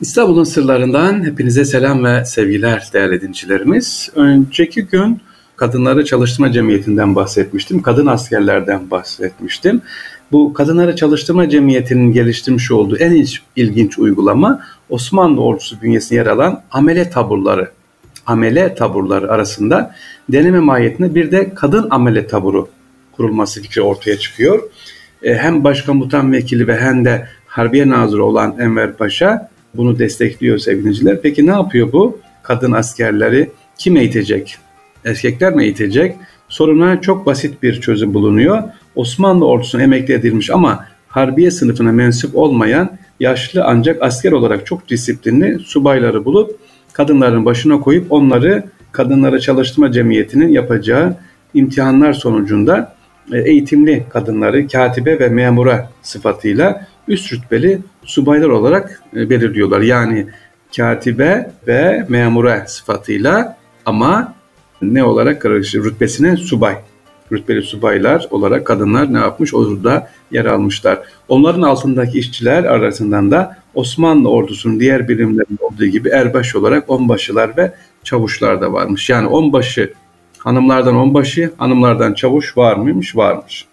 İstanbul'un sırlarından hepinize selam ve sevgiler değerli dinleyicilerimiz. Önceki gün Kadınları Çalıştırma Cemiyeti'nden bahsetmiştim. Kadın askerlerden bahsetmiştim. Bu Kadınları Çalıştırma Cemiyeti'nin geliştirmiş olduğu en ilginç uygulama Osmanlı ordusu bünyesinde yer alan amele taburları. Amele taburları arasında deneme mahiyetinde bir de kadın amele taburu kurulması fikri ortaya çıkıyor. E, hem başkomutan vekili ve hem de Harbiye Nazırı olan Enver Paşa bunu destekliyor sevgiliciler. Peki ne yapıyor bu? Kadın askerleri kim eğitecek? Erkekler mi eğitecek? Soruna çok basit bir çözüm bulunuyor. Osmanlı ordusuna emekli edilmiş ama harbiye sınıfına mensup olmayan yaşlı ancak asker olarak çok disiplinli subayları bulup kadınların başına koyup onları kadınlara çalıştırma cemiyetinin yapacağı imtihanlar sonucunda eğitimli kadınları katibe ve memura sıfatıyla üst rütbeli subaylar olarak e, belirliyorlar. Yani katibe ve memura sıfatıyla ama ne olarak karışır rütbesine subay. Rütbeli subaylar olarak kadınlar ne yapmış? Orada yer almışlar. Onların altındaki işçiler arasından da Osmanlı ordusunun diğer birimlerinde olduğu gibi erbaş olarak onbaşılar ve çavuşlar da varmış. Yani onbaşı hanımlardan onbaşı, hanımlardan çavuş var mıymış? Varmış.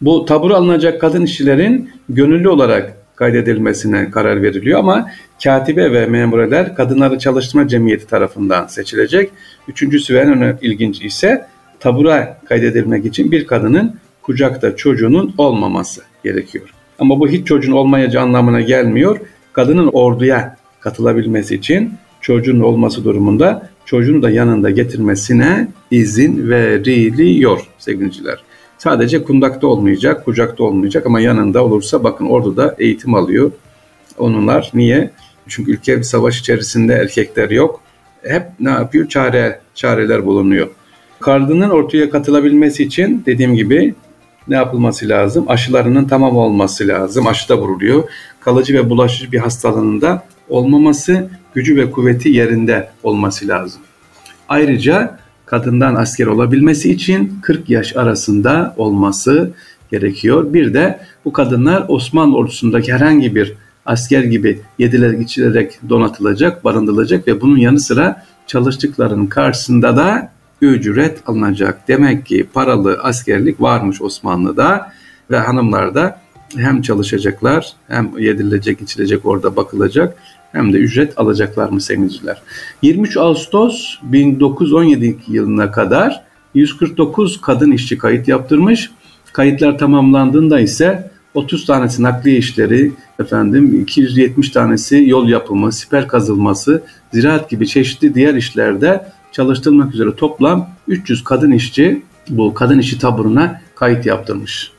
Bu taburu alınacak kadın işçilerin gönüllü olarak kaydedilmesine karar veriliyor ama katibe ve memureler kadınları çalıştırma cemiyeti tarafından seçilecek. Üçüncüsü ve en önemli ilginç ise tabura kaydedilmek için bir kadının kucakta çocuğunun olmaması gerekiyor. Ama bu hiç çocuğun olmayacağı anlamına gelmiyor. Kadının orduya katılabilmesi için çocuğun olması durumunda çocuğunu da yanında getirmesine izin veriliyor sevgiliciler. Sadece kundakta olmayacak, kucakta olmayacak ama yanında olursa bakın orada da eğitim alıyor. Onunlar niye? Çünkü ülke bir savaş içerisinde erkekler yok. Hep ne yapıyor? Çare, çareler bulunuyor. Kadının ortaya katılabilmesi için dediğim gibi ne yapılması lazım? Aşılarının tamam olması lazım. Aşı da vuruluyor. Kalıcı ve bulaşıcı bir hastalığında olmaması, gücü ve kuvveti yerinde olması lazım. Ayrıca kadından asker olabilmesi için 40 yaş arasında olması gerekiyor. Bir de bu kadınlar Osmanlı ordusundaki herhangi bir asker gibi yedilerek içilerek donatılacak, barındırılacak ve bunun yanı sıra çalıştıklarının karşısında da ücret alınacak. Demek ki paralı askerlik varmış Osmanlı'da ve hanımlar da hem çalışacaklar hem yedirilecek içilecek orada bakılacak hem de ücret alacaklar mı sevgiliciler. 23 Ağustos 1917 yılına kadar 149 kadın işçi kayıt yaptırmış. Kayıtlar tamamlandığında ise 30 tanesi nakliye işleri, efendim 270 tanesi yol yapımı, siper kazılması, ziraat gibi çeşitli diğer işlerde çalıştırılmak üzere toplam 300 kadın işçi bu kadın işçi taburuna kayıt yaptırmış.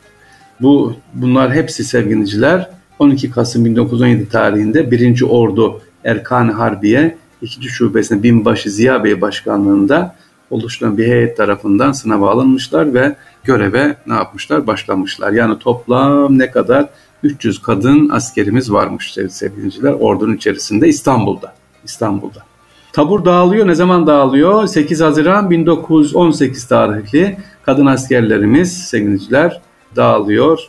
Bu bunlar hepsi sevgiliciler 12 Kasım 1917 tarihinde 1. Ordu Erkan Harbiye 2. Şubesi'ne binbaşı Ziya Bey başkanlığında oluşturan bir heyet tarafından sınava alınmışlar ve göreve ne yapmışlar? Başlamışlar. Yani toplam ne kadar? 300 kadın askerimiz varmış sevgiliciler ordunun içerisinde İstanbul'da. İstanbul'da. Tabur dağılıyor. Ne zaman dağılıyor? 8 Haziran 1918 tarihli kadın askerlerimiz sevgiliciler dağılıyor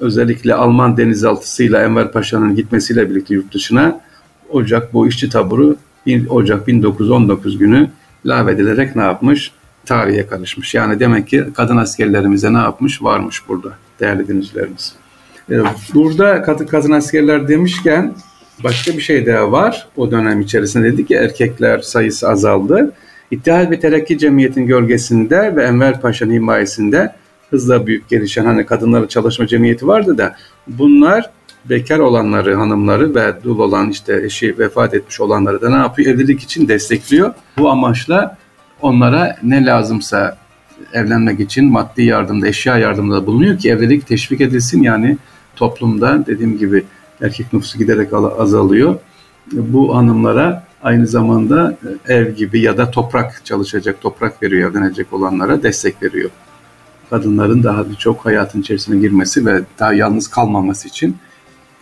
özellikle Alman denizaltısıyla Enver Paşa'nın gitmesiyle birlikte yurt dışına Ocak bu işçi taburu 1 Ocak 1919 günü lağvedilerek ne yapmış? Tarihe karışmış. Yani demek ki kadın askerlerimize ne yapmış? Varmış burada değerli dinleyicilerimiz. Burada kadın askerler demişken başka bir şey daha var. O dönem içerisinde dedik ki erkekler sayısı azaldı. İttihat ve Terakki Cemiyeti'nin gölgesinde ve Enver Paşa'nın himayesinde hızla büyük gelişen hani kadınların çalışma cemiyeti vardı da bunlar bekar olanları, hanımları ve dul olan işte eşi vefat etmiş olanları da ne yapıyor? Evlilik için destekliyor. Bu amaçla onlara ne lazımsa evlenmek için maddi yardımda, eşya yardımında bulunuyor ki evlilik teşvik edilsin. Yani toplumda dediğim gibi erkek nüfusu giderek azalıyor. Bu hanımlara aynı zamanda ev gibi ya da toprak çalışacak, toprak veriyor evlenecek olanlara destek veriyor kadınların daha çok hayatın içerisine girmesi ve daha yalnız kalmaması için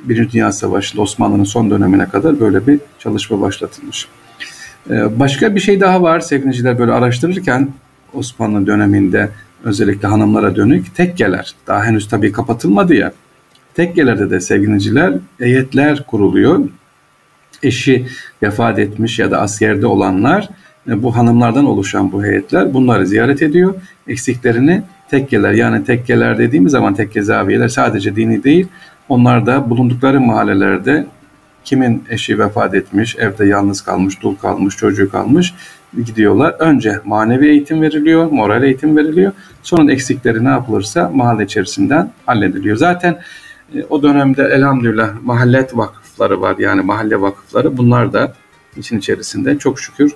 Birinci Dünya Savaşı'nda Osmanlı'nın son dönemine kadar böyle bir çalışma başlatılmış. Ee, başka bir şey daha var sevgiliciler böyle araştırırken Osmanlı döneminde özellikle hanımlara dönük tekkeler daha henüz tabii kapatılmadı ya tekkelerde de sevgiliciler heyetler kuruluyor. eşi vefat etmiş ya da askerde olanlar e, bu hanımlardan oluşan bu heyetler bunları ziyaret ediyor. Eksiklerini tekkeler yani tekkeler dediğimiz zaman tekke zaviyeler sadece dini değil onlar da bulundukları mahallelerde kimin eşi vefat etmiş, evde yalnız kalmış, dul kalmış, çocuğu kalmış gidiyorlar. Önce manevi eğitim veriliyor, moral eğitim veriliyor. Sonra eksikleri ne yapılırsa mahalle içerisinden hallediliyor. Zaten o dönemde elhamdülillah mahallet vakıfları var yani mahalle vakıfları bunlar da için içerisinde çok şükür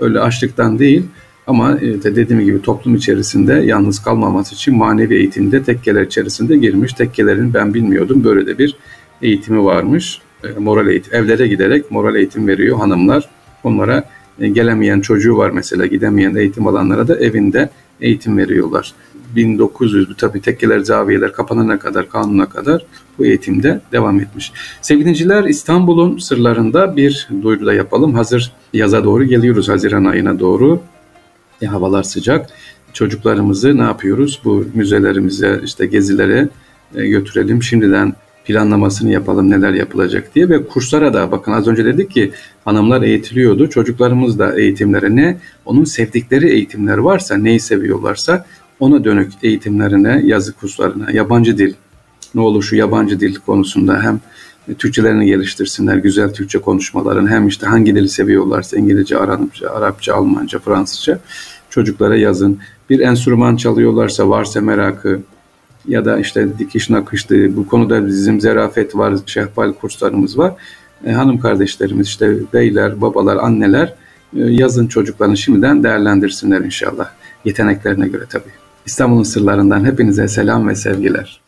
öyle açlıktan değil ama e, dediğim gibi toplum içerisinde yalnız kalmaması için manevi eğitimde tekkeler içerisinde girmiş. Tekkelerin ben bilmiyordum böyle de bir eğitimi varmış. E, moral eğitim, evlere giderek moral eğitim veriyor hanımlar. Onlara e, gelemeyen çocuğu var mesela gidemeyen eğitim alanlara da evinde eğitim veriyorlar. 1900 tabii tekkeler, zaviyeler kapanana kadar, kanuna kadar bu eğitimde devam etmiş. Sevgiliciler İstanbul'un sırlarında bir duyuru da yapalım. Hazır yaza doğru geliyoruz, Haziran ayına doğru. E, havalar sıcak. Çocuklarımızı ne yapıyoruz? Bu müzelerimize, işte gezilere e, götürelim. Şimdiden planlamasını yapalım neler yapılacak diye ve kurslara da bakın az önce dedik ki hanımlar eğitiliyordu. Çocuklarımız da eğitimlere ne? Onun sevdikleri eğitimler varsa, neyi seviyorlarsa ona dönük eğitimlerine, yazı kurslarına, yabancı dil, ne olur şu yabancı dil konusunda hem Türkçelerini geliştirsinler, güzel Türkçe konuşmaların hem işte hangi dili seviyorlarsa İngilizce, Arapça, Arapça, Almanca, Fransızca çocuklara yazın. Bir enstrüman çalıyorlarsa varsa merakı ya da işte dikiş nakıştı bu konuda bizim zerafet var, şehbal kurslarımız var. E, hanım kardeşlerimiz işte beyler, babalar, anneler e, yazın çocuklarını şimdiden değerlendirsinler inşallah. Yeteneklerine göre tabii. İstanbul'un sırlarından hepinize selam ve sevgiler.